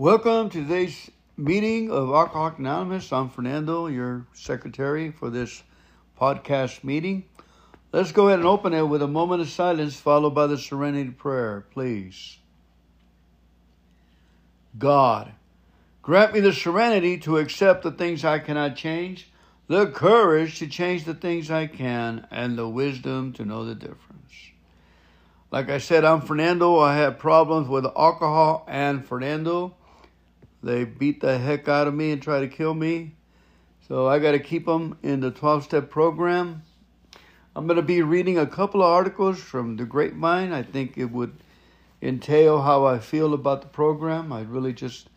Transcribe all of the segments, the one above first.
Welcome to today's meeting of Alcoholics Anonymous. I'm Fernando, your secretary for this podcast meeting. Let's go ahead and open it with a moment of silence followed by the serenity prayer, please. God, grant me the serenity to accept the things I cannot change, the courage to change the things I can, and the wisdom to know the difference. Like I said, I'm Fernando. I have problems with alcohol and Fernando. They beat the heck out of me and try to kill me. So I got to keep them in the 12 step program. I'm going to be reading a couple of articles from the Grapevine. I think it would entail how I feel about the program. I really just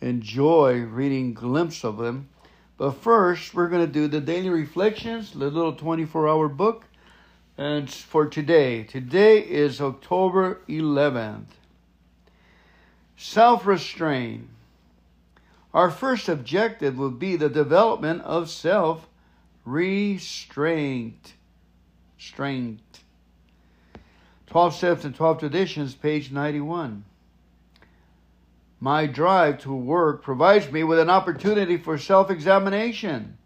enjoy reading glimpses of them. But first, we're going to do the daily reflections, the little 24 hour book. And for today, today is October 11th. Self restraint. Our first objective will be the development of self restraint. Strength. 12 Steps and 12 Traditions, page 91. My drive to work provides me with an opportunity for self examination.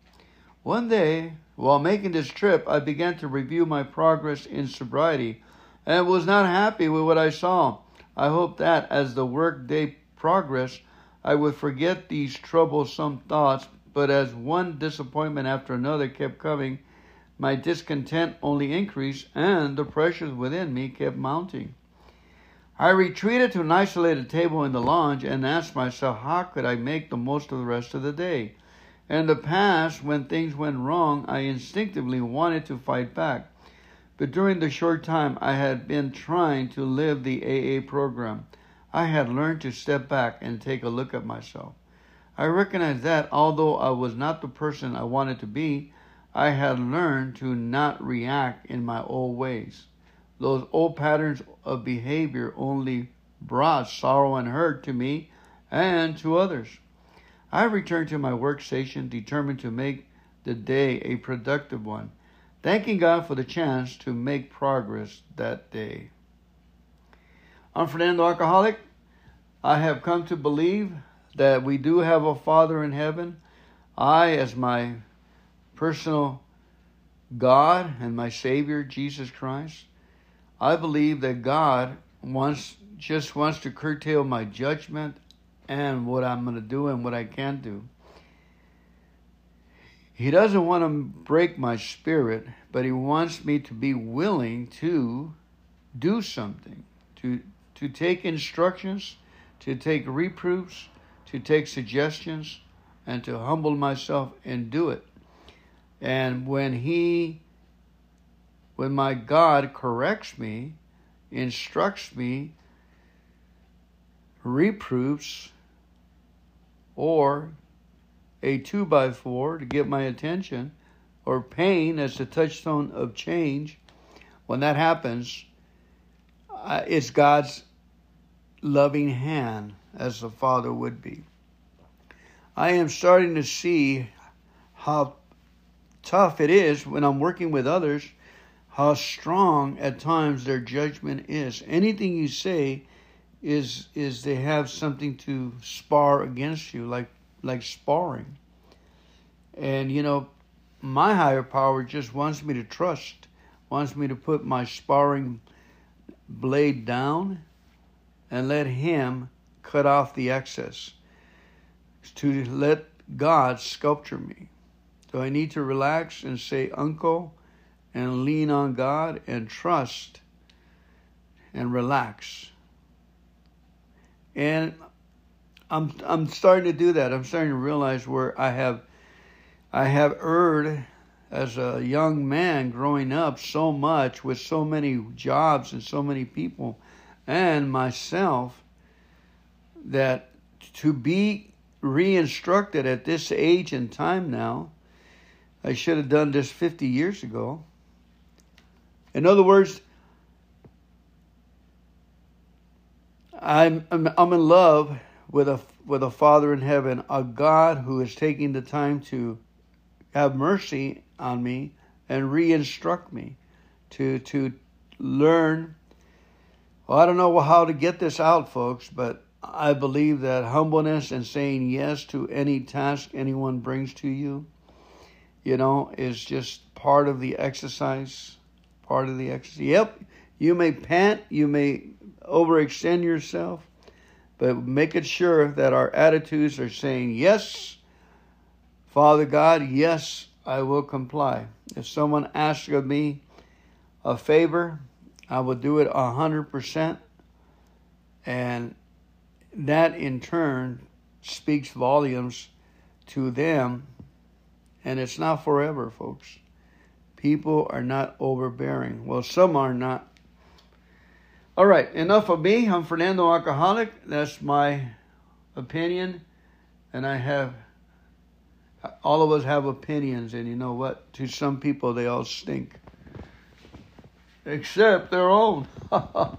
One day, while making this trip, I began to review my progress in sobriety and was not happy with what I saw. I hoped that as the workday progressed, I would forget these troublesome thoughts, but as one disappointment after another kept coming, my discontent only increased and the pressures within me kept mounting. I retreated to an isolated table in the lounge and asked myself how could I make the most of the rest of the day. In the past, when things went wrong, I instinctively wanted to fight back. But during the short time I had been trying to live the AA program, I had learned to step back and take a look at myself. I recognized that although I was not the person I wanted to be, I had learned to not react in my old ways. Those old patterns of behavior only brought sorrow and hurt to me and to others. I returned to my workstation determined to make the day a productive one, thanking God for the chance to make progress that day. I'm Fernando Alcoholic. I have come to believe that we do have a Father in heaven. I, as my personal God and my Savior, Jesus Christ, I believe that God wants just wants to curtail my judgment and what I'm going to do and what I can do. He doesn't want to break my spirit, but he wants me to be willing to do something, to to take instructions, to take reproofs, to take suggestions, and to humble myself and do it. And when He, when my God corrects me, instructs me, reproofs, or a two by four to get my attention, or pain as the touchstone of change, when that happens, uh, it's God's loving hand as the Father would be. I am starting to see how tough it is when I'm working with others, how strong at times their judgment is. Anything you say is is they have something to spar against you, like like sparring. And you know, my higher power just wants me to trust, wants me to put my sparring blade down and let Him cut off the excess. To let God sculpture me. So I need to relax and say, Uncle, and lean on God and trust and relax. And I'm I'm starting to do that. I'm starting to realize where I have I have erred as a young man growing up so much with so many jobs and so many people and myself that to be re-instructed at this age and time now i should have done this 50 years ago. In other words i'm i'm, I'm in love with a with a father in heaven a god who is taking the time to have mercy on me and re-instruct me to to learn well, I don't know how to get this out, folks, but I believe that humbleness and saying yes to any task anyone brings to you, you know, is just part of the exercise. Part of the exercise. Yep, you may pant, you may overextend yourself, but make it sure that our attitudes are saying, Yes, Father God, yes, I will comply. If someone asks of me a favor, I will do it a hundred percent. And that in turn speaks volumes to them. And it's not forever, folks. People are not overbearing. Well, some are not. All right, enough of me. I'm Fernando Alcoholic. That's my opinion. And I have, all of us have opinions. And you know what? To some people, they all stink, except their own. all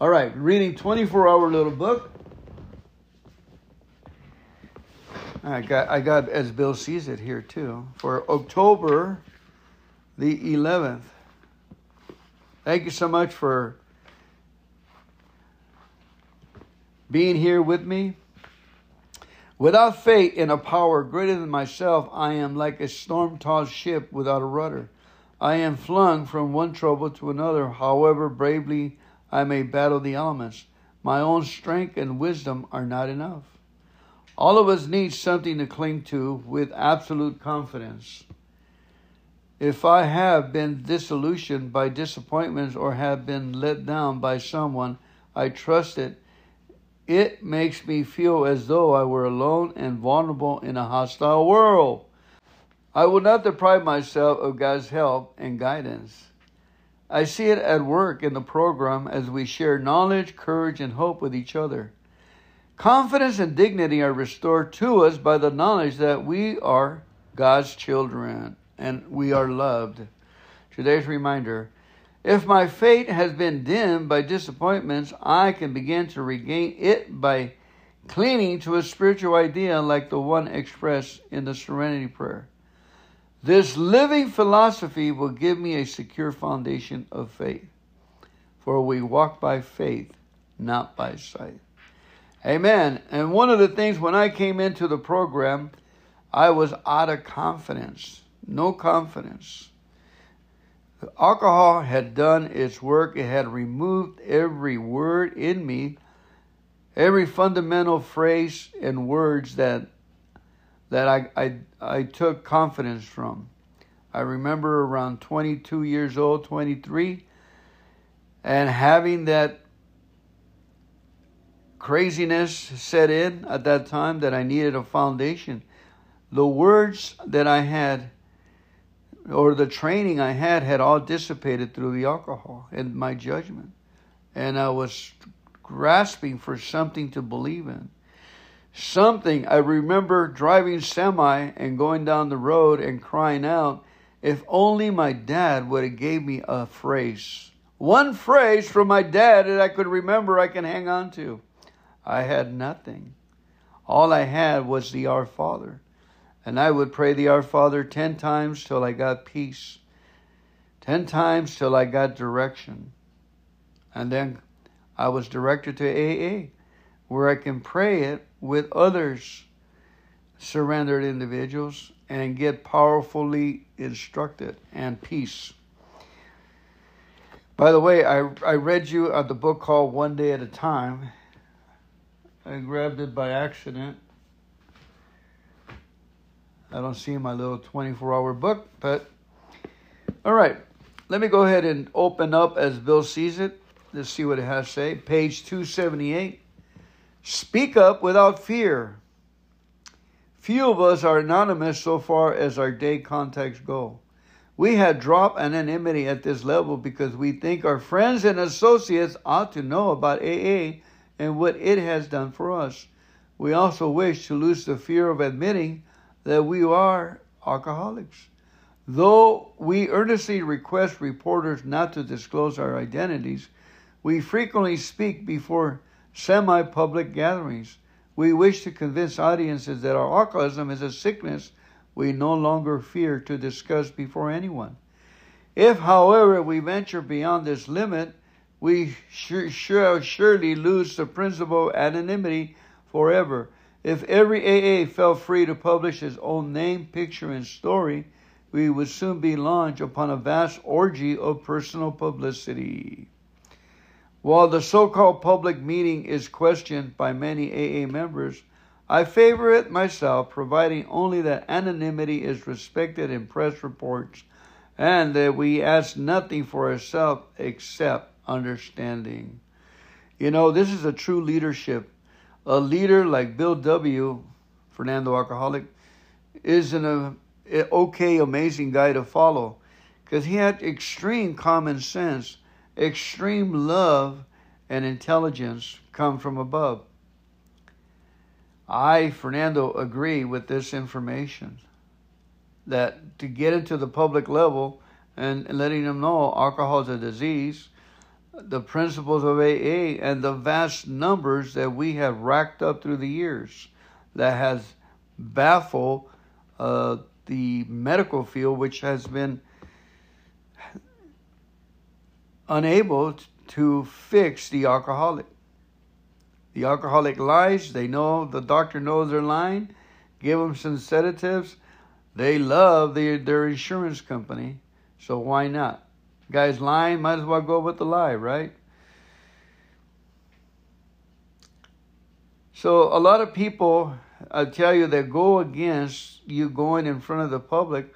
right, reading 24 hour little book. I got, I got, as Bill sees it here too, for October the 11th. Thank you so much for being here with me. Without faith in a power greater than myself, I am like a storm tossed ship without a rudder. I am flung from one trouble to another, however bravely I may battle the elements. My own strength and wisdom are not enough. All of us need something to cling to with absolute confidence. If I have been disillusioned by disappointments or have been let down by someone I trusted, it makes me feel as though I were alone and vulnerable in a hostile world. I will not deprive myself of God's help and guidance. I see it at work in the program as we share knowledge, courage, and hope with each other. Confidence and dignity are restored to us by the knowledge that we are God's children and we are loved. Today's reminder if my fate has been dimmed by disappointments, I can begin to regain it by clinging to a spiritual idea like the one expressed in the Serenity Prayer. This living philosophy will give me a secure foundation of faith, for we walk by faith, not by sight. Amen. And one of the things when I came into the program, I was out of confidence, no confidence. The alcohol had done its work, it had removed every word in me, every fundamental phrase and words that that I, I, I took confidence from. I remember around 22 years old, 23, and having that craziness set in at that time that I needed a foundation. The words that I had or the training I had had all dissipated through the alcohol and my judgment. And I was grasping for something to believe in. Something, I remember driving semi and going down the road and crying out, if only my dad would have gave me a phrase. One phrase from my dad that I could remember I can hang on to. I had nothing. All I had was the Our Father. And I would pray the Our Father 10 times till I got peace, 10 times till I got direction. And then I was directed to AA, where I can pray it with others, surrendered individuals, and get powerfully instructed and peace. By the way, I, I read you uh, the book called One Day at a Time I grabbed it by accident. I don't see my little 24 hour book, but all right. Let me go ahead and open up as Bill sees it. Let's see what it has to say. Page 278. Speak up without fear. Few of us are anonymous so far as our day contacts go. We had dropped anonymity at this level because we think our friends and associates ought to know about AA and what it has done for us. We also wish to lose the fear of admitting that we are alcoholics. Though we earnestly request reporters not to disclose our identities, we frequently speak before semi public gatherings. We wish to convince audiences that our alcoholism is a sickness we no longer fear to discuss before anyone. If, however, we venture beyond this limit, we shall surely lose the principle of anonymity forever. If every AA felt free to publish his own name, picture, and story, we would soon be launched upon a vast orgy of personal publicity. While the so called public meeting is questioned by many AA members, I favor it myself, providing only that anonymity is respected in press reports and that we ask nothing for ourselves except understanding. You know, this is a true leadership. A leader like Bill W., Fernando Alcoholic, is an okay, amazing guy to follow because he had extreme common sense extreme love and intelligence come from above. I, Fernando, agree with this information that to get into the public level and letting them know alcohol is a disease, the principles of AA, and the vast numbers that we have racked up through the years that has baffled uh, the medical field, which has been unable to fix the alcoholic. The alcoholic lies. They know the doctor knows they're lying. Give them some sedatives. They love the, their insurance company. So why not? Guy's lying, might as well go with the lie, right? So a lot of people, I tell you, that go against you going in front of the public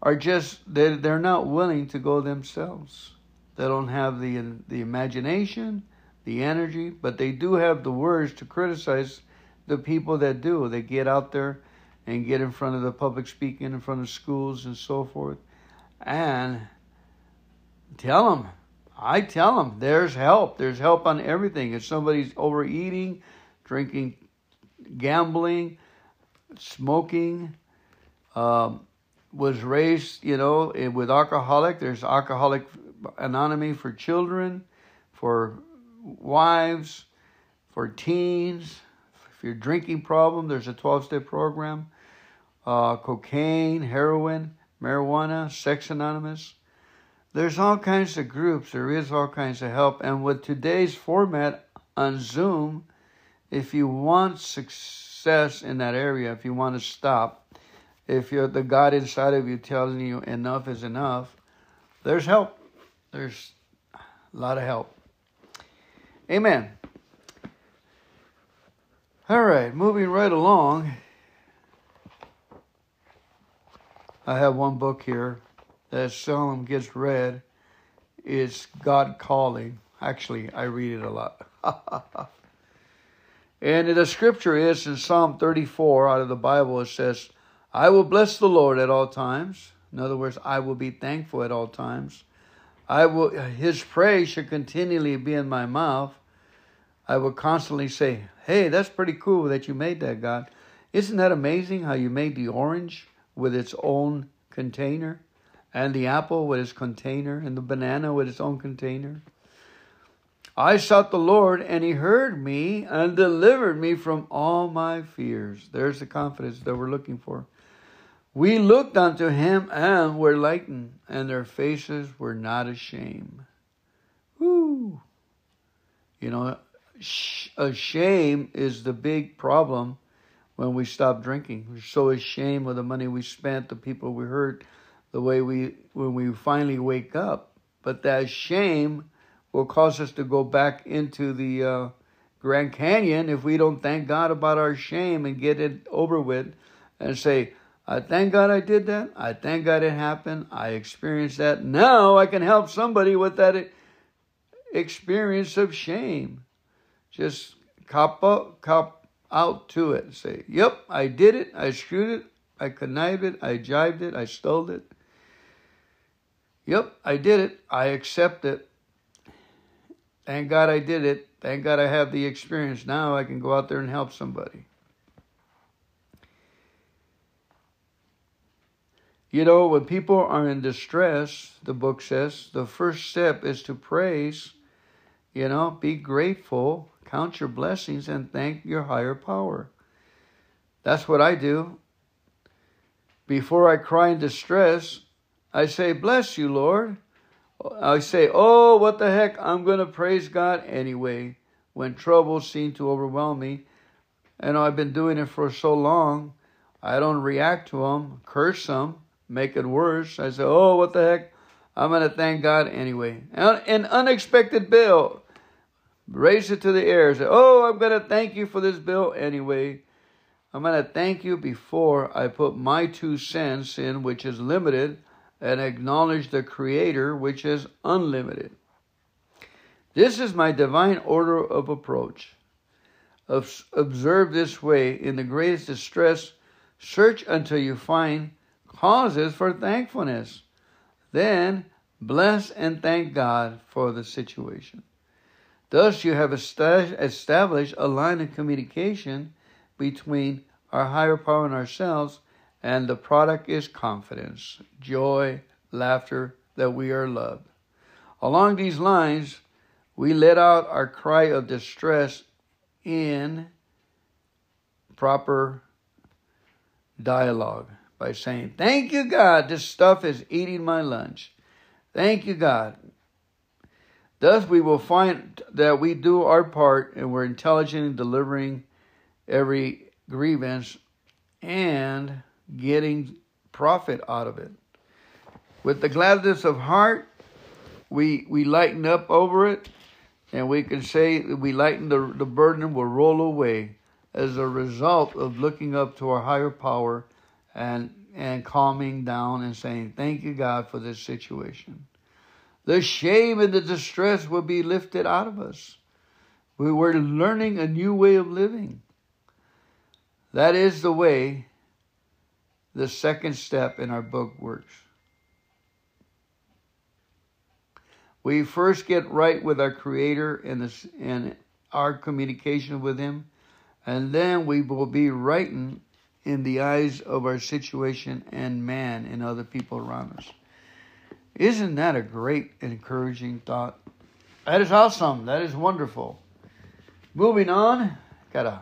are just, they're, they're not willing to go themselves. They don't have the the imagination, the energy, but they do have the words to criticize the people that do. They get out there and get in front of the public speaking, in front of schools and so forth, and tell them. I tell them there's help. There's help on everything. If somebody's overeating, drinking, gambling, smoking, um, was raised, you know, with alcoholic. There's alcoholic anonymity for children, for wives, for teens. If you're drinking problem, there's a 12-step program. Uh, cocaine, heroin, marijuana, sex anonymous. There's all kinds of groups. There is all kinds of help. And with today's format on Zoom, if you want success in that area, if you want to stop, if you're the God inside of you telling you enough is enough, there's help. There's a lot of help. Amen. All right, moving right along. I have one book here that seldom gets read. It's God Calling. Actually, I read it a lot. and the scripture is in Psalm 34 out of the Bible. It says, I will bless the Lord at all times. In other words, I will be thankful at all times. I will his praise should continually be in my mouth. I will constantly say, Hey, that's pretty cool that you made that, God. Isn't that amazing how you made the orange with its own container? And the apple with its container, and the banana with its own container. I sought the Lord, and He heard me and delivered me from all my fears. There's the confidence that we're looking for. We looked unto him and were lightened, and their faces were not ashamed. Woo! You know, shame is the big problem when we stop drinking. We're so ashamed of the money we spent, the people we hurt, the way we, when we finally wake up. But that shame will cause us to go back into the uh, Grand Canyon if we don't thank God about our shame and get it over with and say, I thank God I did that. I thank God it happened. I experienced that. Now I can help somebody with that experience of shame. Just cop up, cop out to it. Say, yep, I did it. I screwed it. I connived it. I jived it. I stole it. Yep, I did it. I accept it. Thank God I did it. Thank God I have the experience. Now I can go out there and help somebody. You know, when people are in distress, the book says, the first step is to praise, you know, be grateful, count your blessings, and thank your higher power. That's what I do. Before I cry in distress, I say, Bless you, Lord. I say, oh, what the heck? I'm going to praise God anyway when troubles seem to overwhelm me. And I've been doing it for so long, I don't react to them, curse them, make it worse. I say, oh, what the heck? I'm going to thank God anyway. An unexpected bill, raise it to the air. Say, oh, I'm going to thank you for this bill anyway. I'm going to thank you before I put my two cents in, which is limited, and acknowledge the Creator, which is unlimited. This is my divine order of approach. Observe this way in the greatest distress, search until you find causes for thankfulness. Then bless and thank God for the situation. Thus, you have established a line of communication between our higher power and ourselves, and the product is confidence, joy, laughter that we are loved. Along these lines, we let out our cry of distress in proper dialogue by saying, Thank you, God, this stuff is eating my lunch. Thank you, God. Thus, we will find that we do our part and we're intelligent in delivering every grievance and getting profit out of it. With the gladness of heart, we we lighten up over it, and we can say that we lighten the, the burden will roll away as a result of looking up to our higher power and and calming down and saying, Thank you, God, for this situation. The shame and the distress will be lifted out of us. We were learning a new way of living. That is the way the second step in our book works. We first get right with our Creator and, the, and our communication with Him, and then we will be right in the eyes of our situation and man and other people around us. Isn't that a great, encouraging thought? That is awesome. That is wonderful. Moving on, got a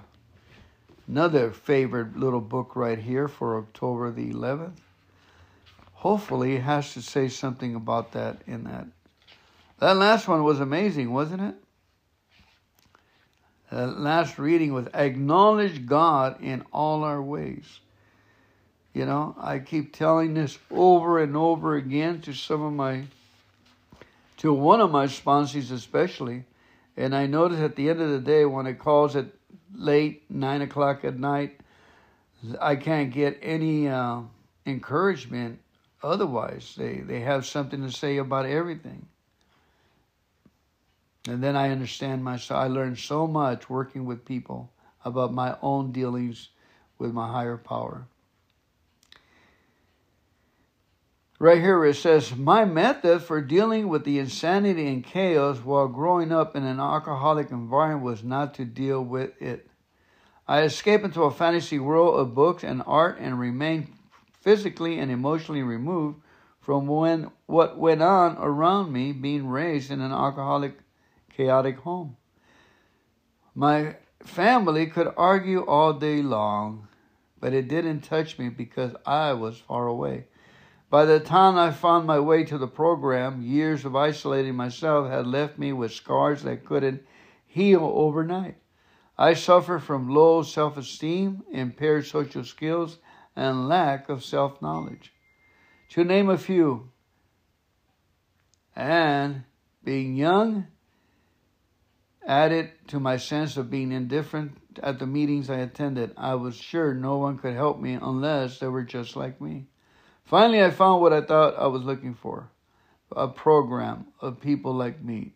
Another favorite little book right here for October the 11th. Hopefully, it has to say something about that in that. That last one was amazing, wasn't it? That last reading was acknowledge God in all our ways. You know, I keep telling this over and over again to some of my, to one of my sponsors especially. And I notice at the end of the day, when it calls it late, nine o'clock at night, I can't get any uh, encouragement otherwise. They, they have something to say about everything. And then I understand myself. I learned so much working with people about my own dealings with my higher power. Right here it says, My method for dealing with the insanity and chaos while growing up in an alcoholic environment was not to deal with it. I escaped into a fantasy world of books and art and remained physically and emotionally removed from when what went on around me being raised in an alcoholic chaotic home. My family could argue all day long, but it didn't touch me because I was far away. By the time I found my way to the program, years of isolating myself had left me with scars that couldn't heal overnight. I suffered from low self esteem, impaired social skills, and lack of self knowledge. To name a few, and being young added to my sense of being indifferent at the meetings I attended. I was sure no one could help me unless they were just like me. Finally, I found what I thought I was looking for a program of people like me,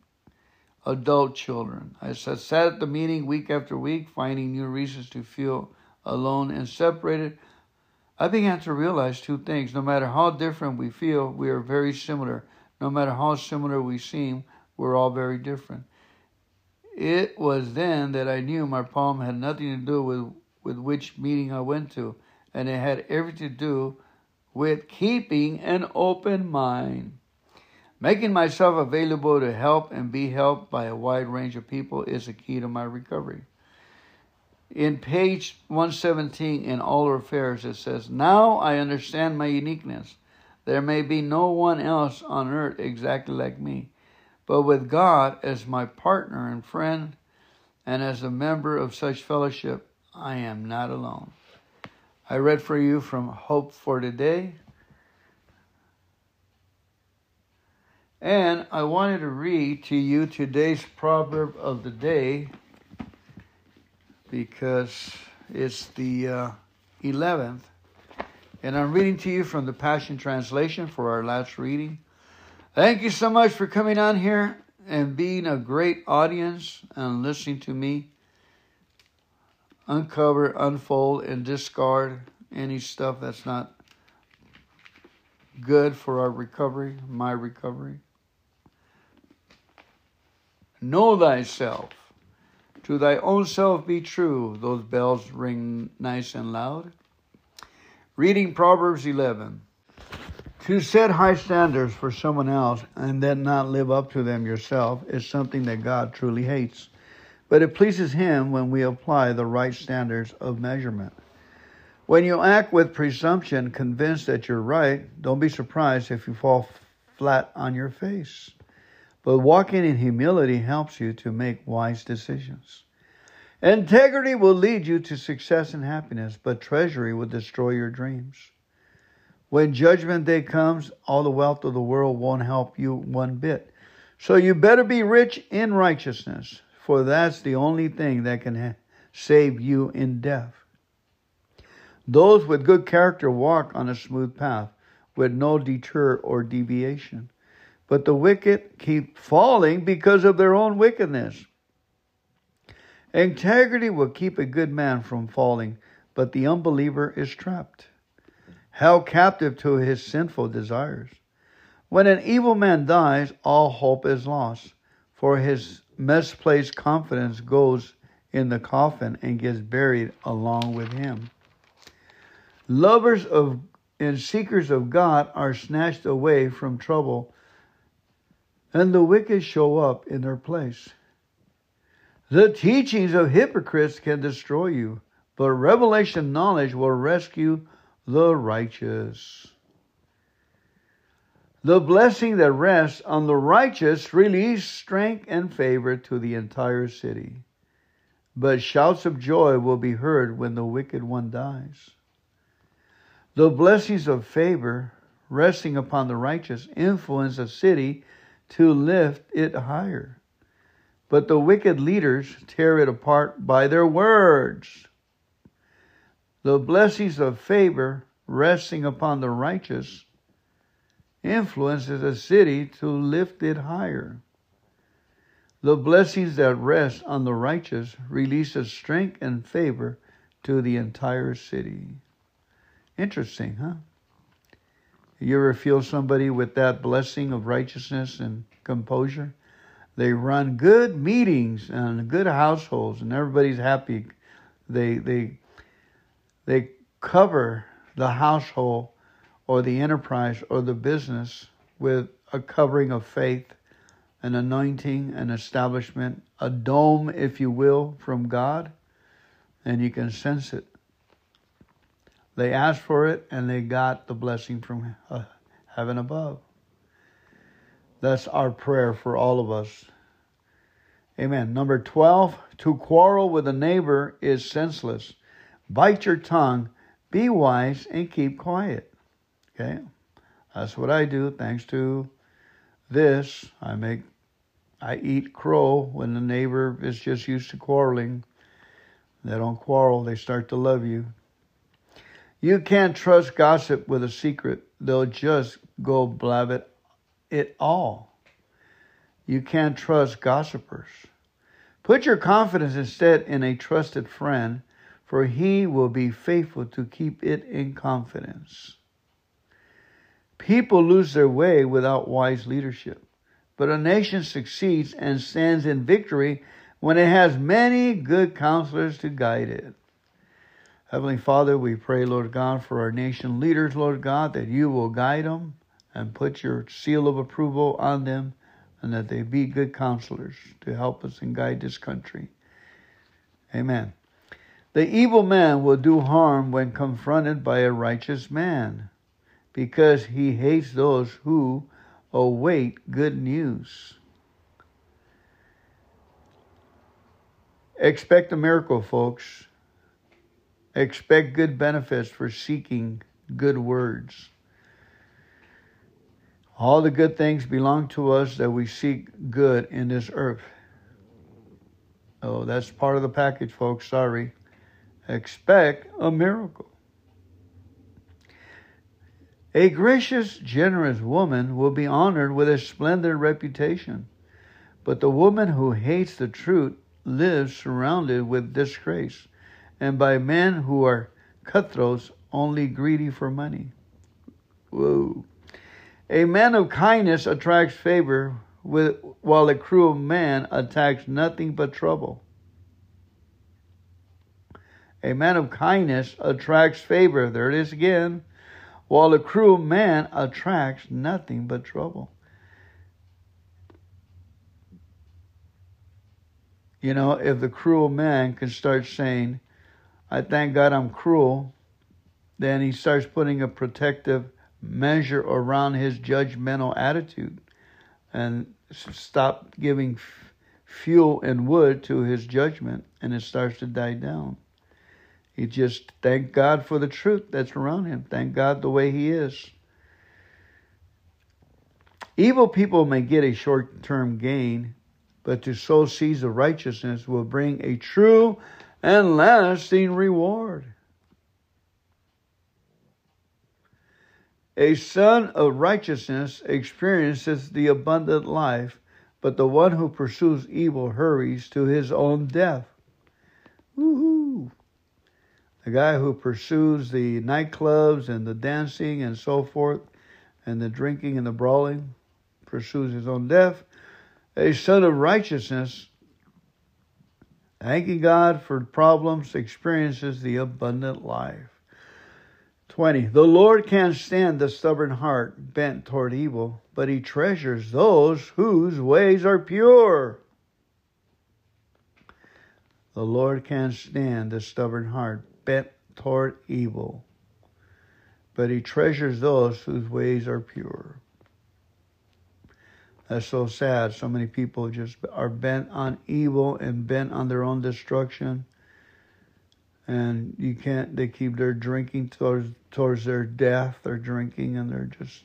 adult children. I sat at the meeting week after week, finding new reasons to feel alone and separated. I began to realize two things. No matter how different we feel, we are very similar. No matter how similar we seem, we're all very different. It was then that I knew my problem had nothing to do with, with which meeting I went to, and it had everything to do with keeping an open mind. Making myself available to help and be helped by a wide range of people is a key to my recovery. In page 117 in All Our Affairs, it says, Now I understand my uniqueness. there may be no one else on earth exactly like me. But with God as my partner and friend, and as a member of such fellowship, I am not alone. I read for you from Hope for Today. And I wanted to read to you today's proverb of the day because it's the uh, 11th. And I'm reading to you from the Passion Translation for our last reading. Thank you so much for coming on here and being a great audience and listening to me uncover, unfold, and discard any stuff that's not good for our recovery, my recovery. Know thyself. To thy own self be true. Those bells ring nice and loud. Reading Proverbs 11. To set high standards for someone else and then not live up to them yourself is something that God truly hates. But it pleases Him when we apply the right standards of measurement. When you act with presumption, convinced that you're right, don't be surprised if you fall flat on your face. But walking in humility helps you to make wise decisions. Integrity will lead you to success and happiness, but treachery will destroy your dreams. When judgment day comes, all the wealth of the world won't help you one bit. So you better be rich in righteousness, for that's the only thing that can save you in death. Those with good character walk on a smooth path with no deter or deviation. But the wicked keep falling because of their own wickedness. Integrity will keep a good man from falling, but the unbeliever is trapped, held captive to his sinful desires. When an evil man dies, all hope is lost, for his misplaced confidence goes in the coffin and gets buried along with him. Lovers of and seekers of God are snatched away from trouble, and the wicked show up in their place. The teachings of hypocrites can destroy you, but revelation knowledge will rescue the righteous. The blessing that rests on the righteous release strength and favor to the entire city. But shouts of joy will be heard when the wicked one dies. The blessings of favor resting upon the righteous influence a city to lift it higher. But the wicked leaders tear it apart by their words. The blessings of favor resting upon the righteous influences a city to lift it higher. The blessings that rest on the righteous releases strength and favor to the entire city. Interesting, huh? You ever feel somebody with that blessing of righteousness and composure? They run good meetings and good households, and everybody's happy. They they they cover the household or the enterprise or the business with a covering of faith, an anointing, an establishment, a dome, if you will, from God, and you can sense it. They asked for it and they got the blessing from uh, heaven above. That's our prayer for all of us. Amen. Number 12, to quarrel with a neighbor is senseless. Bite your tongue, be wise, and keep quiet. Okay? That's what I do. Thanks to this, I make I eat crow when the neighbor is just used to quarreling. They don't quarrel, they start to love you. You can't trust gossip with a secret. They'll just go blab it, it all. You can't trust gossipers. Put your confidence instead in a trusted friend, for he will be faithful to keep it in confidence. People lose their way without wise leadership, but a nation succeeds and stands in victory when it has many good counselors to guide it. Heavenly Father, we pray, Lord God, for our nation leaders, Lord God, that you will guide them and put your seal of approval on them and that they be good counselors to help us and guide this country. Amen. The evil man will do harm when confronted by a righteous man. because he hates those who await good news. Expect a miracle, folks. Expect good benefits for seeking good words. All the good things belong to us that we seek good in this earth. Oh, that's part of the package, folks. Sorry. Expect a miracle. A gracious, generous woman will be honored with a splendid reputation, but the woman who hates the truth lives surrounded with disgrace, and by men who are cutthroats, only greedy for money. Whoa. A man of kindness attracts favor, with, while a cruel man attacks nothing but trouble. A man of kindness attracts favor. There it is again while a cruel man attracts nothing but trouble. You know, if the cruel man can start saying, I thank God I'm cruel, then he starts putting a protective measure around his judgmental attitude and stop giving f- fuel and wood to his judgment and it starts to die down. He just thank God for the truth that's around him. Thank God the way he is. Evil people may get a short term gain, but to sow seeds of righteousness will bring a true and lasting reward. A son of righteousness experiences the abundant life, but the one who pursues evil hurries to his own death. Woohoo! The guy who pursues the nightclubs and the dancing and so forth, and the drinking and the brawling, pursues his own death. A son of righteousness, thanking God for problems, experiences the abundant life. 20. The Lord can't stand the stubborn heart bent toward evil, but he treasures those whose ways are pure. The Lord can't stand the stubborn heart bent toward evil, but he treasures those whose ways are pure. That's so sad. So many people just are bent on evil and bent on their own destruction. And you can't, they keep their drinking towards, towards their death. They're drinking and they're just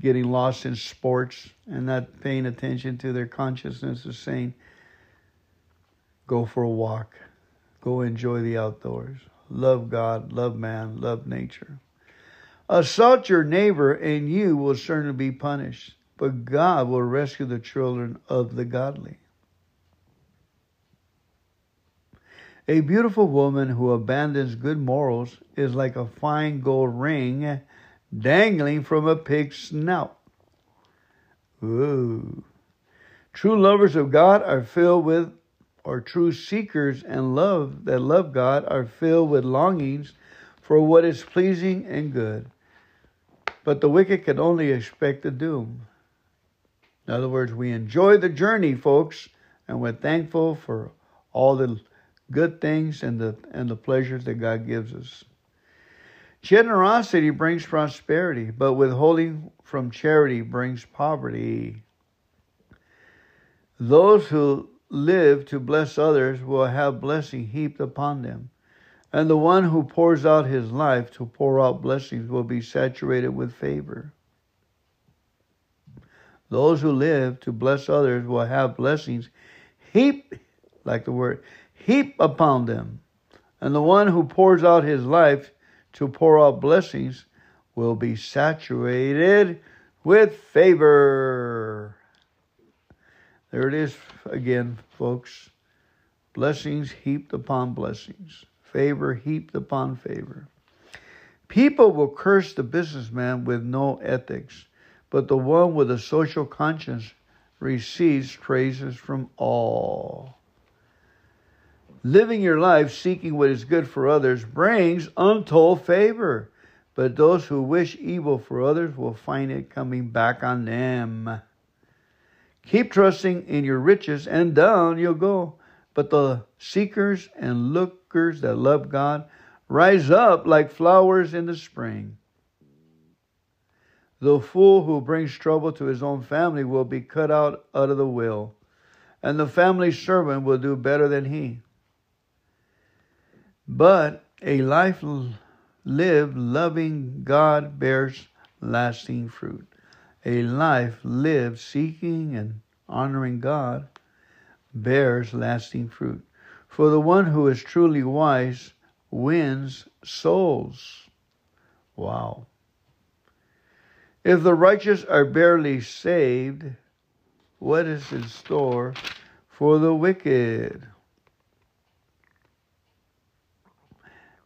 getting lost in sports and not paying attention to their consciousness of saying, Go for a walk. Go enjoy the outdoors. Love God, love man, love nature. Assault your neighbor, and you will certainly be punished, but God will rescue the children of the godly. A beautiful woman who abandons good morals is like a fine gold ring dangling from a pig's snout. Ooh. True lovers of God are filled with or true seekers and love that love God are filled with longings for what is pleasing and good. But the wicked can only expect the doom. In other words, we enjoy the journey, folks, and we're thankful for all the good things and the and the pleasures that God gives us. Generosity brings prosperity, but withholding from charity brings poverty. Those who live to bless others will have blessing heaped upon them. And the one who pours out his life to pour out blessings will be saturated with favor. Those who live to bless others will have blessings heap, like the word, heap upon them. And the one who pours out his life to pour out blessings will be saturated with favor. There it is again, folks. Blessings heaped upon blessings, favor heaped upon favor. People will curse the businessman with no ethics, but the one with a social conscience receives praises from all. Living your life seeking what is good for others brings untold favor, but those who wish evil for others will find it coming back on them. Keep trusting in your riches, and down you'll go. But the seekers and lookers that love God rise up like flowers in the spring. The fool who brings trouble to his own family will be cut out out of the will, and the family servant will do better than he. But a life lived loving God bears lasting fruit. A life lived seeking and honoring God bears lasting fruit. For the one who is truly wise wins souls. Wow. If the righteous are barely saved, what is in store for the wicked?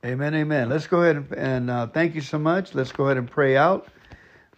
Amen, amen. Let's go ahead and, uh, thank you so much. Let's go ahead and pray out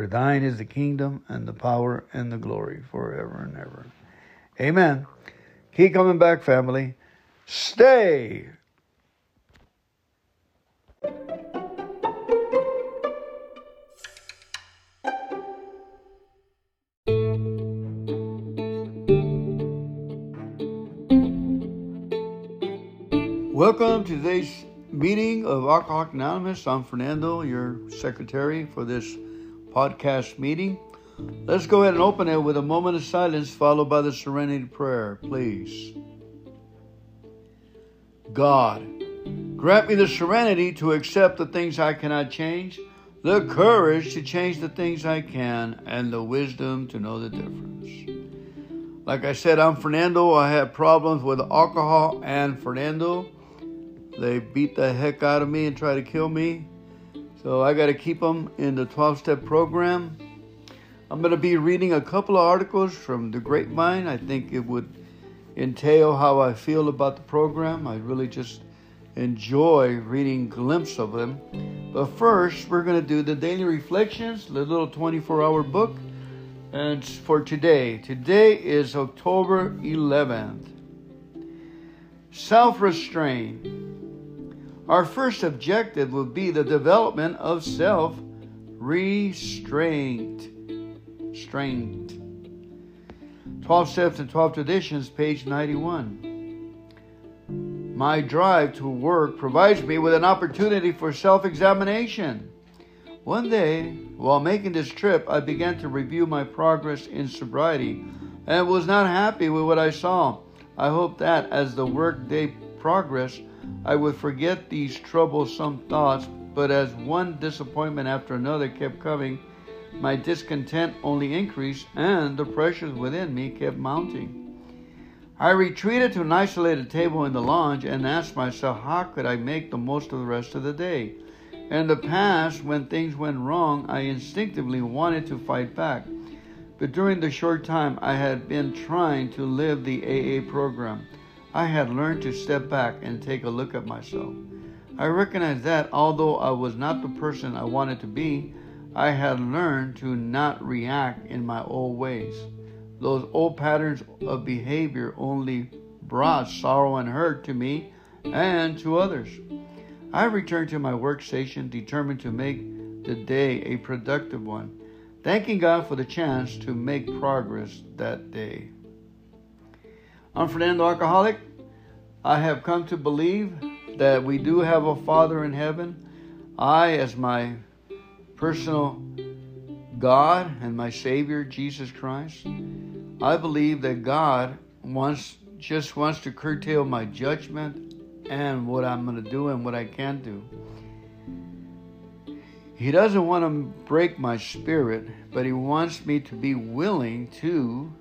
For thine is the kingdom and the power and the glory forever and ever. Amen. Keep coming back, family. Stay. Welcome to today's meeting of Alcoholics Anonymous. I'm Fernando, your secretary for this podcast meeting. Let's go ahead and open it with a moment of silence followed by the serenity prayer, please. God, grant me the serenity to accept the things I cannot change, the courage to change the things I can, and the wisdom to know the difference. Like I said, I'm Fernando. I have problems with alcohol and Fernando. They beat the heck out of me and try to kill me. So I got to keep them in the 12 step program. I'm going to be reading a couple of articles from the Grapevine. I think it would entail how I feel about the program. I really just enjoy reading glimpses of them. But first, we're going to do the daily reflections, the little 24 hour book. And for today, today is October 11th. Self restraint. Our first objective will be the development of self restraint. Strength. 12 Steps and 12 Traditions, page 91. My drive to work provides me with an opportunity for self examination. One day, while making this trip, I began to review my progress in sobriety and was not happy with what I saw. I hope that as the workday progressed, I would forget these troublesome thoughts, but as one disappointment after another kept coming, my discontent only increased and the pressures within me kept mounting. I retreated to an isolated table in the lounge and asked myself how could I make the most of the rest of the day. In the past, when things went wrong, I instinctively wanted to fight back. But during the short time I had been trying to live the AA program, I had learned to step back and take a look at myself. I recognized that although I was not the person I wanted to be, I had learned to not react in my old ways. Those old patterns of behavior only brought sorrow and hurt to me and to others. I returned to my workstation determined to make the day a productive one, thanking God for the chance to make progress that day. I'm Fernando Alcoholic. I have come to believe that we do have a Father in heaven. I, as my personal God and my Savior, Jesus Christ, I believe that God wants just wants to curtail my judgment and what I'm going to do and what I can do. He doesn't want to break my spirit, but he wants me to be willing to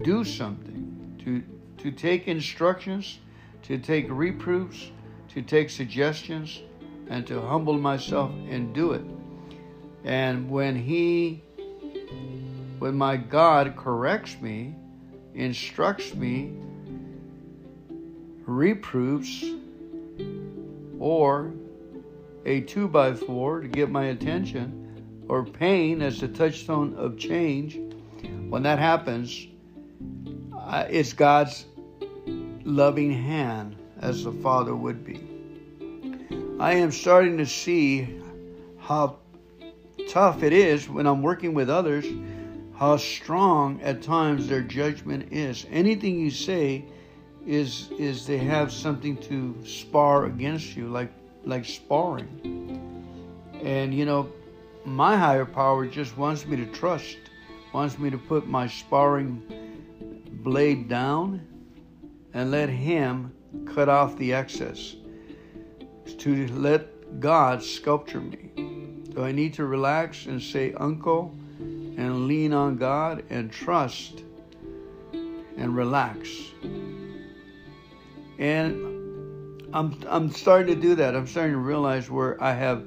do something, to to take instructions, to take reproofs, to take suggestions, and to humble myself and do it. And when He, when my God corrects me, instructs me, reproofs, or a two by four to get my attention, or pain as the touchstone of change, when that happens, uh, it's God's loving hand as the Father would be. I am starting to see how tough it is when I'm working with others, how strong at times their judgment is. Anything you say is is they have something to spar against you, like like sparring. And you know, my higher power just wants me to trust, wants me to put my sparring blade down and let Him cut off the excess. To let God sculpture me. Do I need to relax and say, Uncle, and lean on God and trust and relax? And I'm I'm starting to do that. I'm starting to realize where I have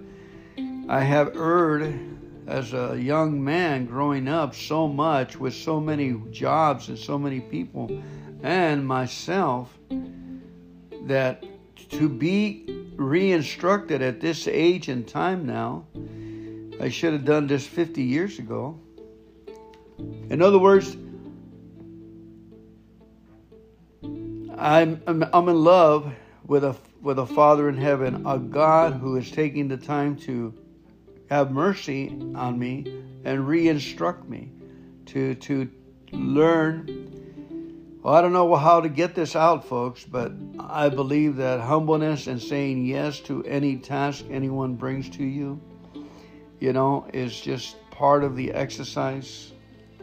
I have erred as a young man growing up so much with so many jobs and so many people and myself that to be re-instructed at this age and time now I should have done this 50 years ago. In other words, I'm, I'm, I'm in love with a with a Father in heaven, a God who is taking the time to have mercy on me and re-instruct me to to learn. Well, I don't know how to get this out, folks, but I believe that humbleness and saying yes to any task anyone brings to you, you know, is just part of the exercise.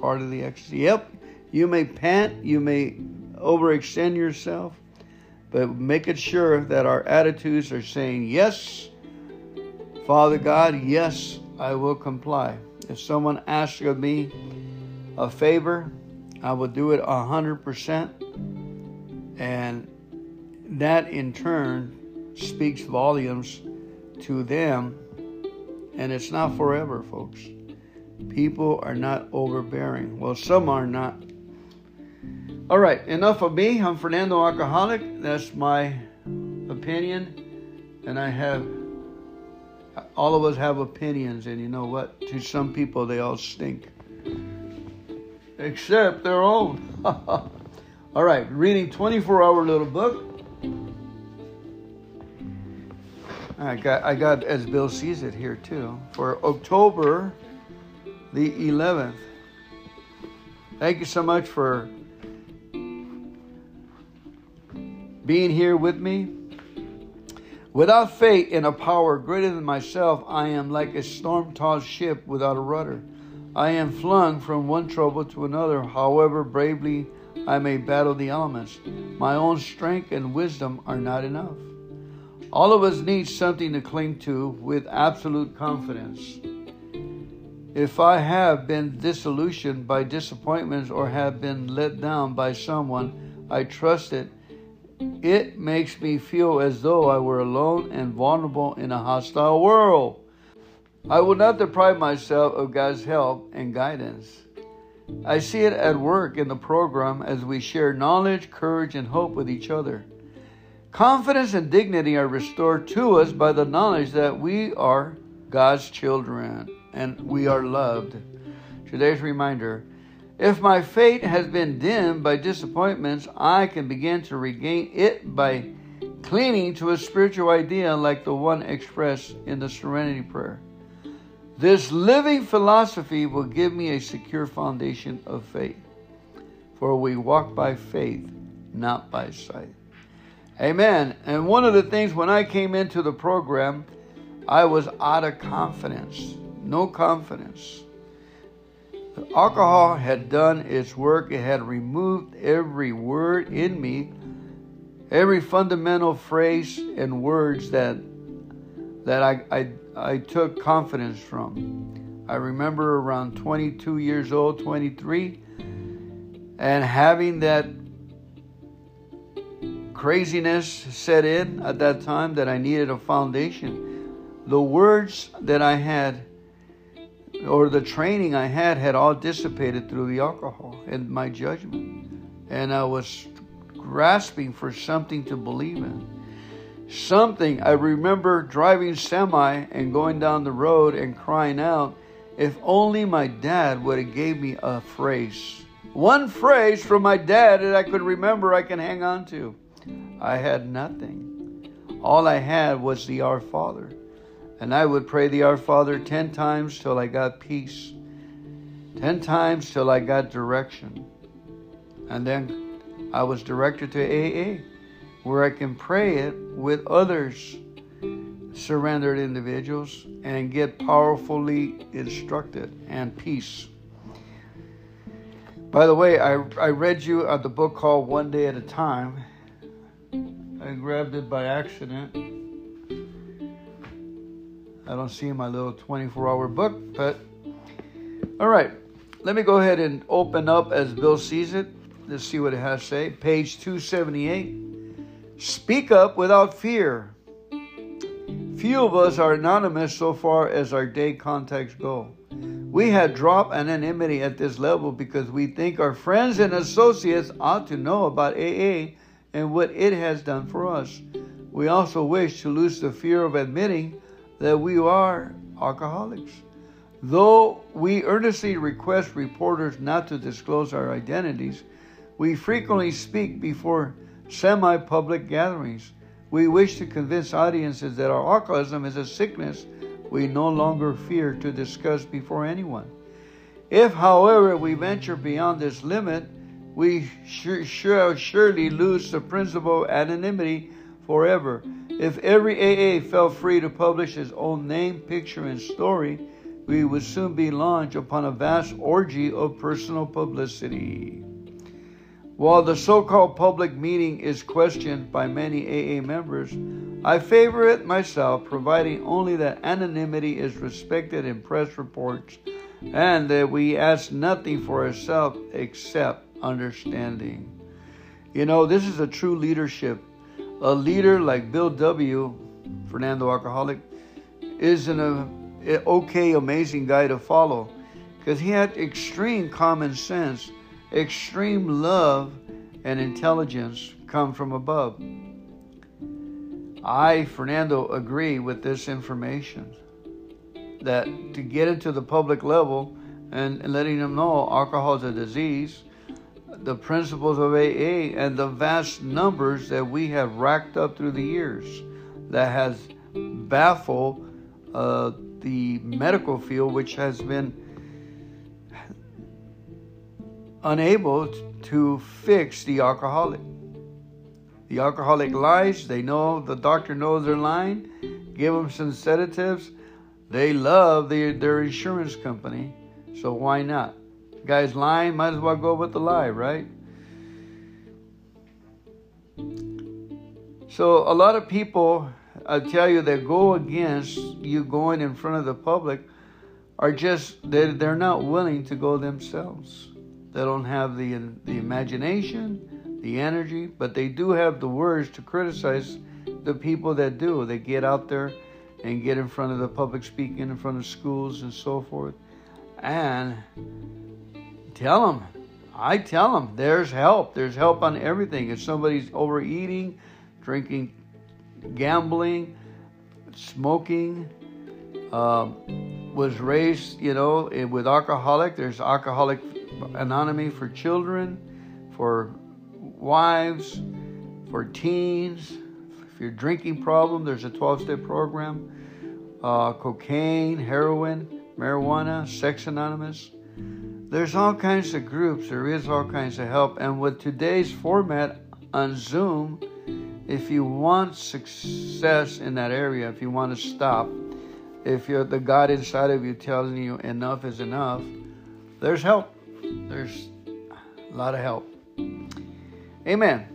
Part of the exercise. Yep, you may pant, you may overextend yourself, but make it sure that our attitudes are saying yes Father God, yes, I will comply. If someone asks of me a favor, I will do it a hundred percent. And that in turn speaks volumes to them. And it's not forever, folks. People are not overbearing. Well, some are not. All right, enough of me. I'm Fernando Alcoholic. That's my opinion. And I have all of us have opinions, and you know what? To some people, they all stink, except their own. all right, reading 24 hour little book. I got, I got, as Bill sees it here too, for October the 11th. Thank you so much for being here with me. Without faith in a power greater than myself, I am like a storm tossed ship without a rudder. I am flung from one trouble to another, however bravely I may battle the elements. My own strength and wisdom are not enough. All of us need something to cling to with absolute confidence. If I have been disillusioned by disappointments or have been let down by someone I trusted, it makes me feel as though I were alone and vulnerable in a hostile world. I will not deprive myself of God's help and guidance. I see it at work in the program as we share knowledge, courage, and hope with each other. Confidence and dignity are restored to us by the knowledge that we are God's children and we are loved. Today's reminder if my fate has been dimmed by disappointments, I can begin to regain it by clinging to a spiritual idea like the one expressed in the Serenity Prayer. This living philosophy will give me a secure foundation of faith, for we walk by faith, not by sight. Amen. And one of the things when I came into the program, I was out of confidence, no confidence. Alcohol had done its work. It had removed every word in me, every fundamental phrase and words that that I, I, I took confidence from. I remember around 22 years old, 23, and having that craziness set in at that time that I needed a foundation. The words that I had or the training I had had all dissipated through the alcohol and my judgment. And I was grasping for something to believe in. Something, I remember driving semi and going down the road and crying out, If only my dad would have gave me a phrase. One phrase from my dad that I could remember I can hang on to. I had nothing. All I had was the Our Father. And I would pray the Our Father 10 times till I got peace, 10 times till I got direction. And then I was directed to AA, where I can pray it with others, surrendered individuals, and get powerfully instructed and peace. By the way, I, I read you uh, the book called One Day at a Time. I grabbed it by accident. I don't see my little 24 hour book, but all right. Let me go ahead and open up as Bill sees it. Let's see what it has to say. Page 278. Speak up without fear. Few of us are anonymous so far as our day contacts go. We have dropped anonymity at this level because we think our friends and associates ought to know about AA and what it has done for us. We also wish to lose the fear of admitting that we are alcoholics. Though we earnestly request reporters not to disclose our identities, we frequently speak before semi public gatherings. We wish to convince audiences that our alcoholism is a sickness we no longer fear to discuss before anyone. If, however, we venture beyond this limit, we shall surely lose the principle of anonymity forever. If every AA felt free to publish his own name, picture, and story, we would soon be launched upon a vast orgy of personal publicity. While the so called public meeting is questioned by many AA members, I favor it myself, providing only that anonymity is respected in press reports and that we ask nothing for ourselves except understanding. You know, this is a true leadership. A leader like Bill W., Fernando Alcoholic, is an uh, okay, amazing guy to follow because he had extreme common sense Extreme love and intelligence come from above. I, Fernando, agree with this information that to get it to the public level and, letting them know alcohol is a disease, the principles of AA, and the vast numbers that we have racked up through the years that has baffled uh, the medical field, which has been unable to fix the alcoholic. The alcoholic lies, they know the doctor knows they're lying, give them some sedatives. They love the, their insurance company, so why not? Guy's lying, might as well go with the lie, right? So a lot of people, I tell you, that go against you going in front of the public are just they're, they're not willing to go themselves. They don't have the, the imagination, the energy, but they do have the words to criticize the people that do. They get out there and get in front of the public speaking, in front of schools and so forth, and tell them. I tell them there's help. There's help on everything. If somebody's overeating, drinking, gambling, smoking, uh, was raised, you know, with alcoholic, there's alcoholic anonymity for children, for wives, for teens. If you're drinking problem, there's a 12-step program. Uh, cocaine, heroin, marijuana, sex anonymous. There's all kinds of groups. There is all kinds of help. And with today's format on Zoom, if you want success in that area, if you want to stop, if you're the God inside of you telling you enough is enough, there's help there's a lot of help. Amen.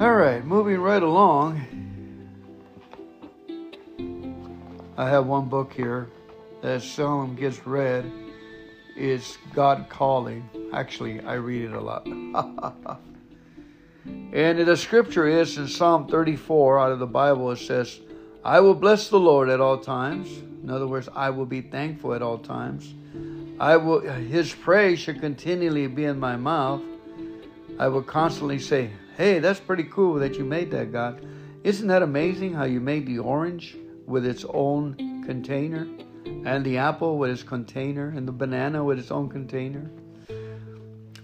All right, moving right along. I have one book here that seldom gets read. It's God Calling. Actually, I read it a lot. and the scripture is in Psalm 34 out of the Bible, it says, I will bless the Lord at all times. In other words, I will be thankful at all times. I will his praise should continually be in my mouth. I will constantly say, Hey, that's pretty cool that you made that, God. Isn't that amazing how you made the orange with its own container? and the apple with its container, and the banana with its own container.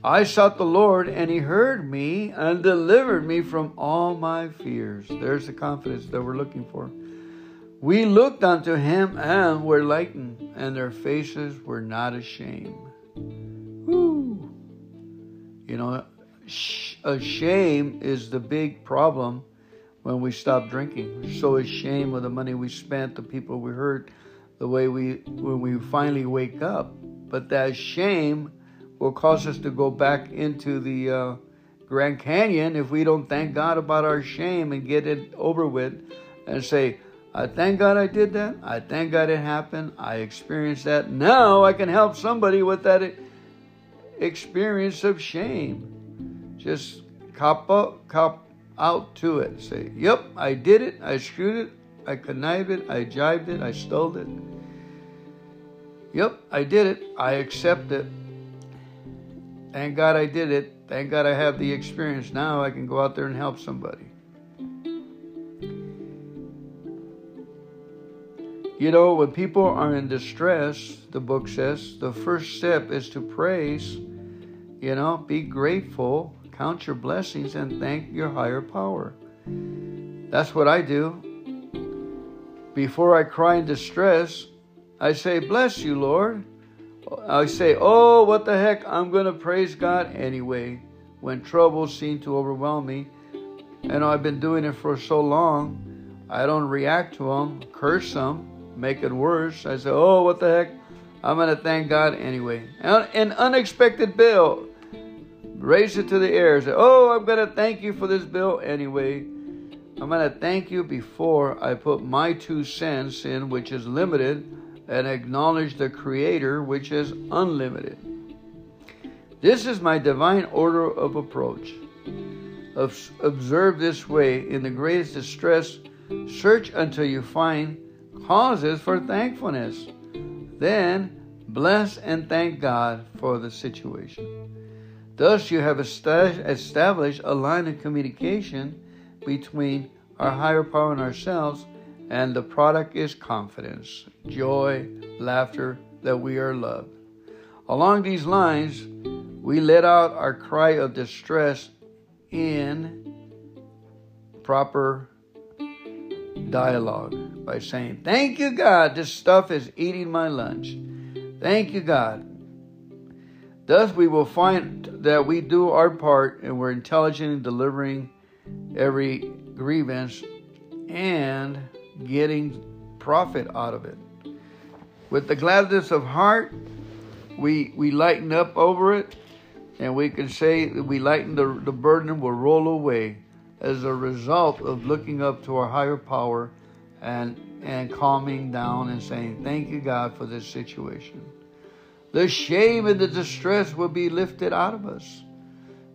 I sought the Lord, and He heard me and delivered me from all my fears. There's the confidence that we're looking for. We looked unto Him and were lightened, and their faces were not ashamed. Woo! You know, shame is the big problem when we stop drinking. We're so ashamed of the money we spent, the people we hurt, the way we when we finally wake up. But that shame will cause us to go back into the uh, Grand Canyon if we don't thank God about our shame and get it over with and say, I thank God I did that. I thank God it happened. I experienced that. Now I can help somebody with that experience of shame. Just cop up, cop out to it. Say, yep, I did it. I screwed it. I connived it. I jived it. I stole it. Yep, I did it. I accept it. Thank God I did it. Thank God I have the experience. Now I can go out there and help somebody. You know, when people are in distress, the book says, the first step is to praise, you know, be grateful, count your blessings, and thank your higher power. That's what I do. Before I cry in distress, I say, Bless you, Lord. I say, Oh, what the heck? I'm going to praise God anyway when troubles seem to overwhelm me. And I've been doing it for so long, I don't react to them, curse them, make it worse. I say, Oh, what the heck? I'm going to thank God anyway. An unexpected bill. Raise it to the air. Say, Oh, I'm going to thank you for this bill anyway. I'm going to thank you before I put my two cents in, which is limited and acknowledge the Creator, which is unlimited. This is my divine order of approach. Observe this way in the greatest distress, search until you find causes for thankfulness. Then bless and thank God for the situation. Thus, you have established a line of communication between our higher power and ourselves and the product is confidence, joy, laughter that we are loved. Along these lines, we let out our cry of distress in proper dialogue by saying, Thank you, God, this stuff is eating my lunch. Thank you, God. Thus, we will find that we do our part and we're intelligent in delivering every grievance and getting profit out of it. With the gladness of heart, we we lighten up over it, and we can say that we lighten the, the burden will roll away as a result of looking up to our higher power and and calming down and saying, Thank you, God, for this situation. The shame and the distress will be lifted out of us.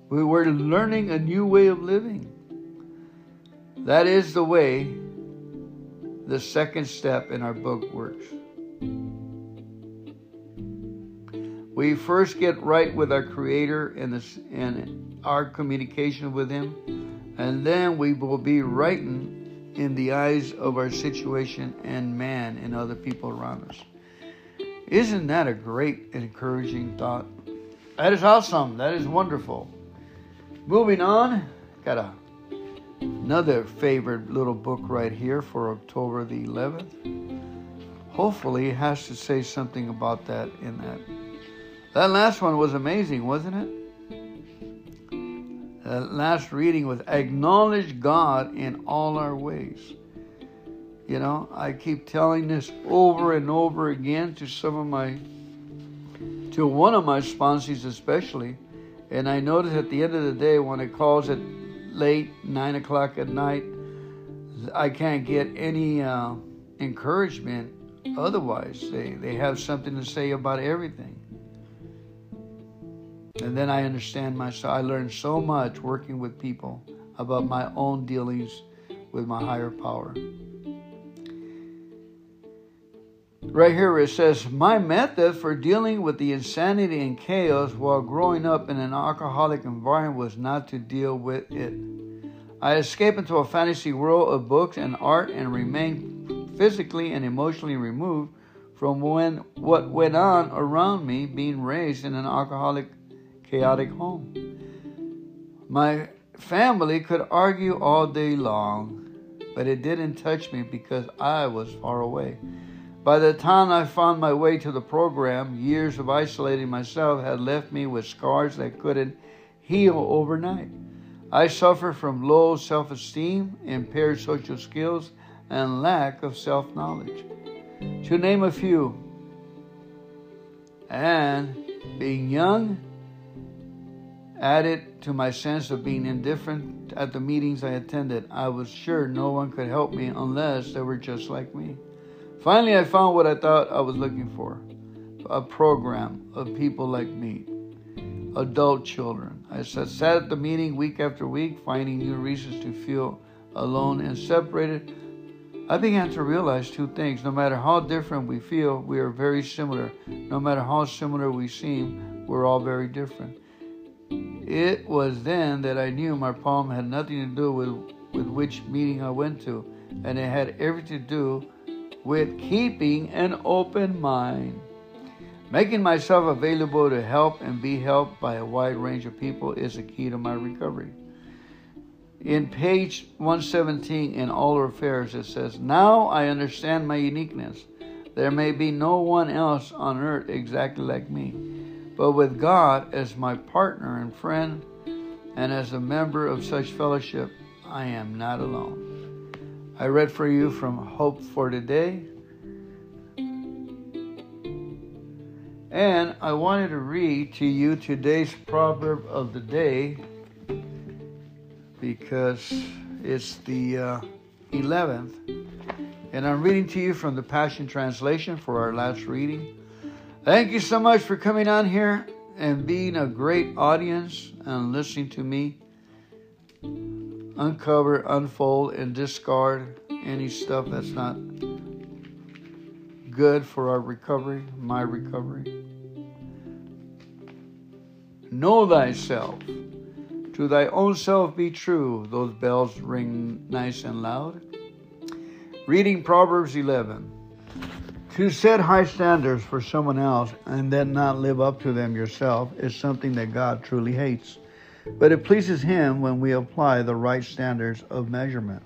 We were learning a new way of living. That is the way the second step in our book works. We first get right with our Creator and, and our communication with Him, and then we will be right in, the eyes of our situation and man and other people around us. Isn't that a great encouraging thought? That is awesome. That is wonderful. Moving on, got a Another favorite little book right here for October the 11th. Hopefully, it has to say something about that in that. That last one was amazing, wasn't it? That last reading was acknowledge God in all our ways. You know, I keep telling this over and over again to some of my, to one of my sponsors especially. And I notice at the end of the day, when it calls it late, nine o'clock at night, I can't get any uh, encouragement otherwise. They, they have something to say about everything. And then I understand myself. I learned so much working with people about my own dealings with my higher power. Right here it says, My method for dealing with the insanity and chaos while growing up in an alcoholic environment was not to deal with it. I escape into a fantasy world of books and art and remain physically and emotionally removed from when what went on around me being raised in an alcoholic chaotic home. My family could argue all day long, but it didn't touch me because I was far away. By the time I found my way to the program, years of isolating myself had left me with scars that couldn't heal overnight. I suffered from low self esteem, impaired social skills, and lack of self knowledge to name a few. And being young added to my sense of being indifferent at the meetings I attended. I was sure no one could help me unless they were just like me. Finally, I found what I thought I was looking for a program of people like me, adult children. I sat at the meeting week after week, finding new reasons to feel alone and separated I began to realize two things. No matter how different we feel, we are very similar. No matter how similar we seem, we're all very different. It was then that I knew my problem had nothing to do with, with which meeting I went to, and it had everything to do with keeping an open mind. Making myself available to help and be helped by a wide range of people is a key to my recovery. In page 117 in All Our Affairs, it says, Now I understand my uniqueness. There may be no one else on earth exactly like me, but with God as my partner and friend, and as a member of such fellowship, I am not alone. I read for you from Hope for Today. And I wanted to read to you today's proverb of the day because it's the uh, 11th. And I'm reading to you from the Passion Translation for our last reading. Thank you so much for coming on here and being a great audience and listening to me uncover, unfold, and discard any stuff that's not good for our recovery, my recovery. Know thyself. To thy own self be true. Those bells ring nice and loud. Reading Proverbs 11. To set high standards for someone else and then not live up to them yourself is something that God truly hates. But it pleases Him when we apply the right standards of measurement.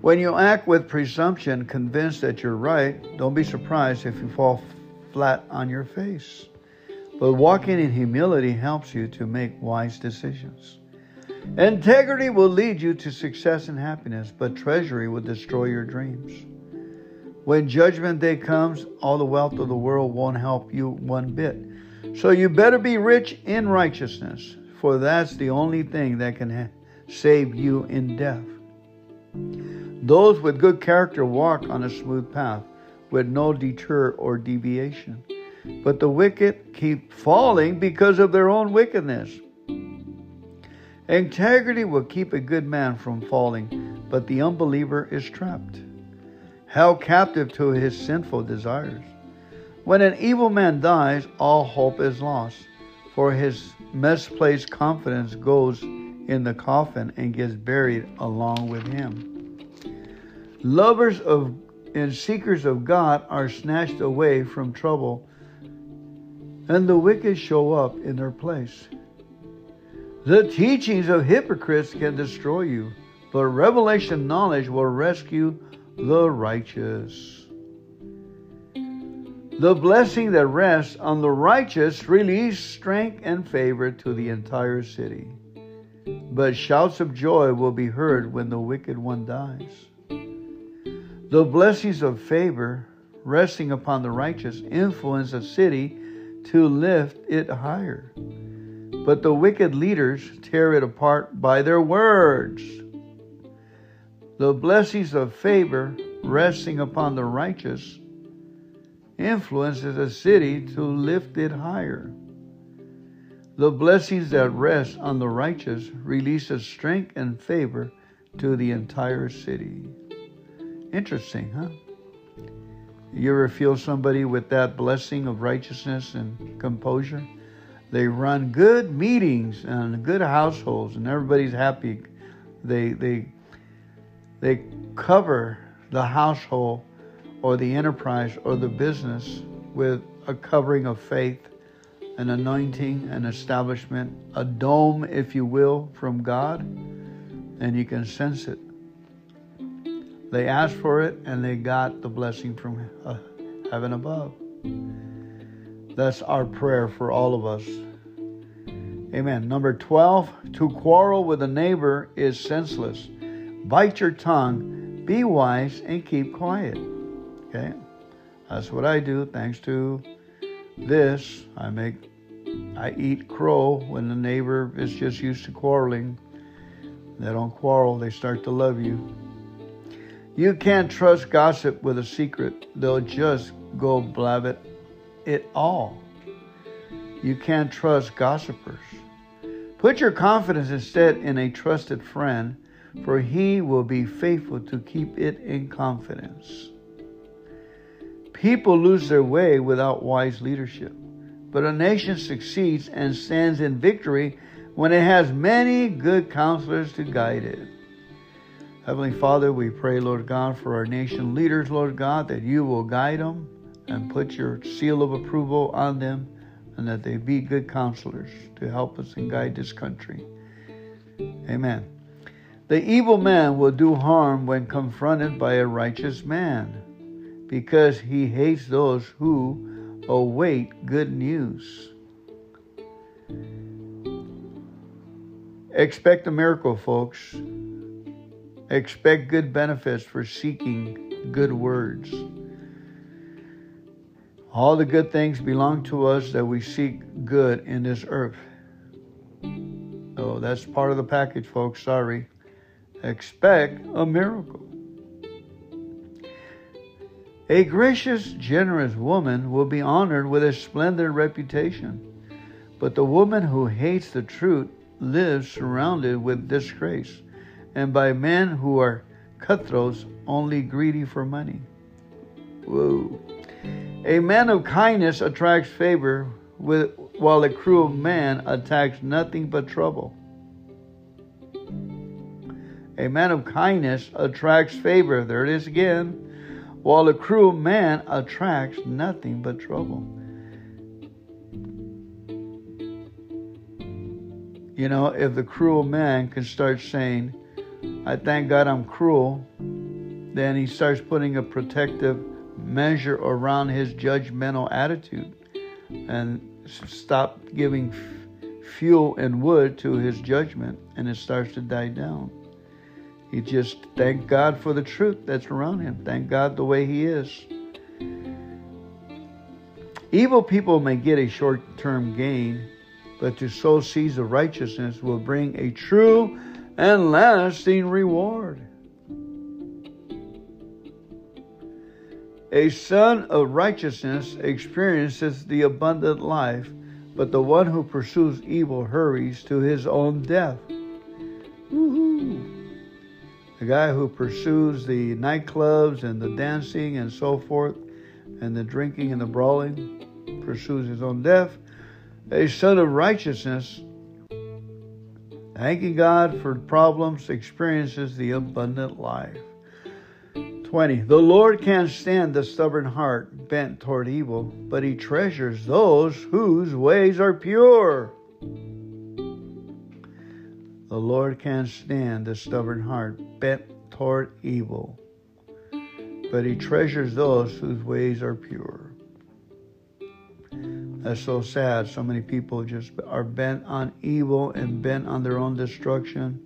When you act with presumption, convinced that you're right, don't be surprised if you fall flat on your face. But walking in humility helps you to make wise decisions. Integrity will lead you to success and happiness, but treachery will destroy your dreams. When judgment day comes, all the wealth of the world won't help you one bit. So you better be rich in righteousness, for that's the only thing that can ha- save you in death. Those with good character walk on a smooth path with no deter or deviation. But the wicked keep falling because of their own wickedness. Integrity will keep a good man from falling, but the unbeliever is trapped, held captive to his sinful desires. When an evil man dies, all hope is lost, for his misplaced confidence goes in the coffin and gets buried along with him. Lovers of and seekers of God are snatched away from trouble and the wicked show up in their place. The teachings of hypocrites can destroy you, but revelation knowledge will rescue the righteous. The blessing that rests on the righteous releases strength and favor to the entire city. But shouts of joy will be heard when the wicked one dies. The blessings of favor resting upon the righteous influence a city to lift it higher. But the wicked leaders tear it apart by their words. The blessings of favor resting upon the righteous influences a city to lift it higher. The blessings that rest on the righteous releases strength and favor to the entire city. Interesting, huh? You ever feel somebody with that blessing of righteousness and composure? They run good meetings and good households, and everybody's happy. They they they cover the household or the enterprise or the business with a covering of faith, an anointing, an establishment, a dome, if you will, from God, and you can sense it. They asked for it and they got the blessing from uh, heaven above. That's our prayer for all of us. Amen. Number 12, to quarrel with a neighbor is senseless. Bite your tongue, be wise, and keep quiet. Okay? That's what I do. Thanks to this, I make I eat crow when the neighbor is just used to quarreling. They don't quarrel, they start to love you. You can't trust gossip with a secret. They'll just go blab it, it all. You can't trust gossipers. Put your confidence instead in a trusted friend, for he will be faithful to keep it in confidence. People lose their way without wise leadership, but a nation succeeds and stands in victory when it has many good counselors to guide it. Heavenly Father, we pray, Lord God, for our nation leaders, Lord God, that you will guide them and put your seal of approval on them and that they be good counselors to help us and guide this country. Amen. The evil man will do harm when confronted by a righteous man because he hates those who await good news. Expect a miracle, folks. Expect good benefits for seeking good words. All the good things belong to us that we seek good in this earth. Oh, that's part of the package, folks. Sorry. Expect a miracle. A gracious, generous woman will be honored with a splendid reputation, but the woman who hates the truth lives surrounded with disgrace and by men who are cutthroats, only greedy for money. Whoa. A man of kindness attracts favor, with, while a cruel man attacks nothing but trouble. A man of kindness attracts favor. There it is again. While a cruel man attracts nothing but trouble. You know, if the cruel man can start saying, I thank God I'm cruel. Then he starts putting a protective measure around his judgmental attitude and stop giving fuel and wood to his judgment and it starts to die down. He just thank God for the truth that's around him. Thank God the way he is. Evil people may get a short term gain, but to sow seeds of righteousness will bring a true and lasting reward. A son of righteousness experiences the abundant life, but the one who pursues evil hurries to his own death. Woo-hoo. The guy who pursues the nightclubs and the dancing and so forth, and the drinking and the brawling, pursues his own death. A son of righteousness Thanking God for problems experiences the abundant life. 20. The Lord can't stand the stubborn heart bent toward evil, but he treasures those whose ways are pure. The Lord can't stand the stubborn heart bent toward evil, but he treasures those whose ways are pure. That's so sad. So many people just are bent on evil and bent on their own destruction.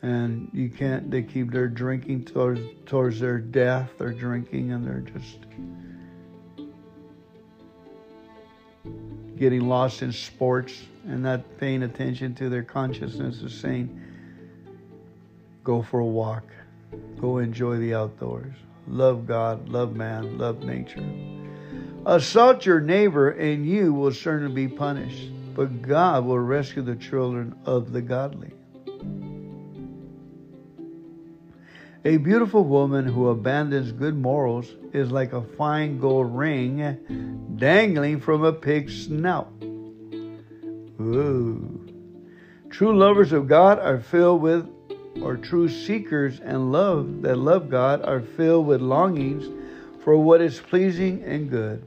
And you can't, they keep their drinking towards, towards their death. They're drinking and they're just getting lost in sports and not paying attention to their consciousness of saying, go for a walk, go enjoy the outdoors, love God, love man, love nature. Assault your neighbor, and you will certainly be punished, but God will rescue the children of the godly. A beautiful woman who abandons good morals is like a fine gold ring dangling from a pig's snout. Ooh. True lovers of God are filled with or true seekers and love that love God are filled with longings for what is pleasing and good.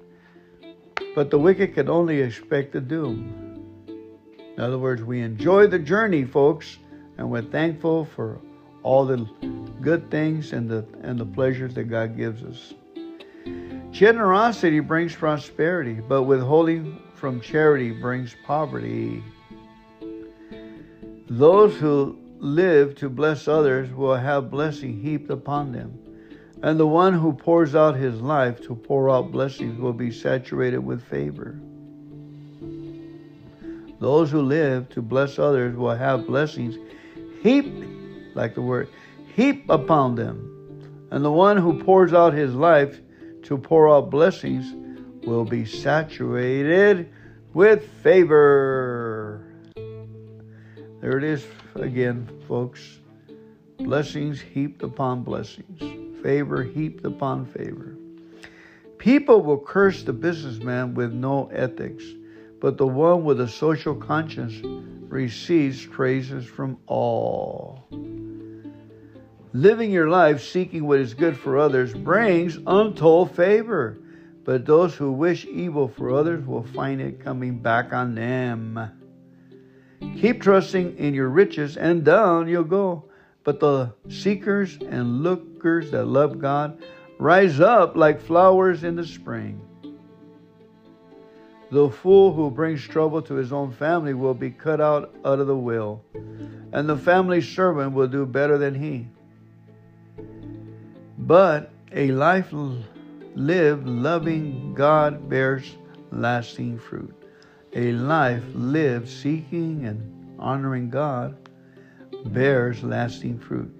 But the wicked can only expect the doom. In other words, we enjoy the journey, folks, and we're thankful for all the good things and the and the pleasures that God gives us. Generosity brings prosperity, but withholding from charity brings poverty. Those who live to bless others will have blessing heaped upon them. And the one who pours out his life to pour out blessings will be saturated with favor. Those who live to bless others will have blessings heaped, like the word, heap upon them. And the one who pours out his life to pour out blessings will be saturated with favor. There it is again, folks. Blessings heaped upon blessings, favor heaped upon favor. People will curse the businessman with no ethics, but the one with a social conscience receives praises from all. Living your life seeking what is good for others brings untold favor, but those who wish evil for others will find it coming back on them. Keep trusting in your riches, and down you'll go. But the seekers and lookers that love God rise up like flowers in the spring. The fool who brings trouble to his own family will be cut out out of the will, and the family servant will do better than he. But a life lived loving God bears lasting fruit. A life lived seeking and honoring God bears lasting fruit.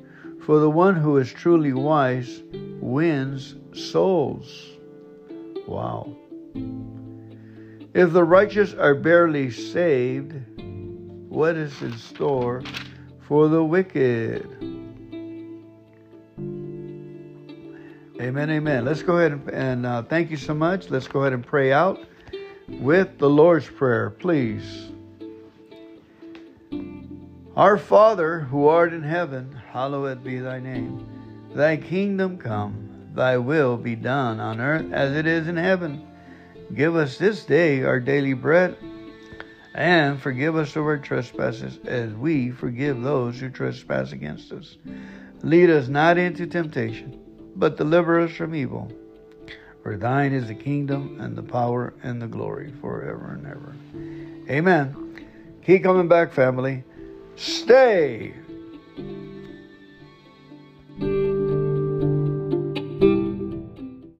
For the one who is truly wise wins souls. Wow. If the righteous are barely saved, what is in store for the wicked? Amen, amen. Let's go ahead and, and uh, thank you so much. Let's go ahead and pray out with the Lord's Prayer, please. Our Father, who art in heaven, hallowed be thy name. Thy kingdom come, thy will be done on earth as it is in heaven. Give us this day our daily bread, and forgive us our trespasses as we forgive those who trespass against us. Lead us not into temptation but deliver us from evil. For thine is the kingdom and the power and the glory forever and ever. Amen. Keep coming back, family. Stay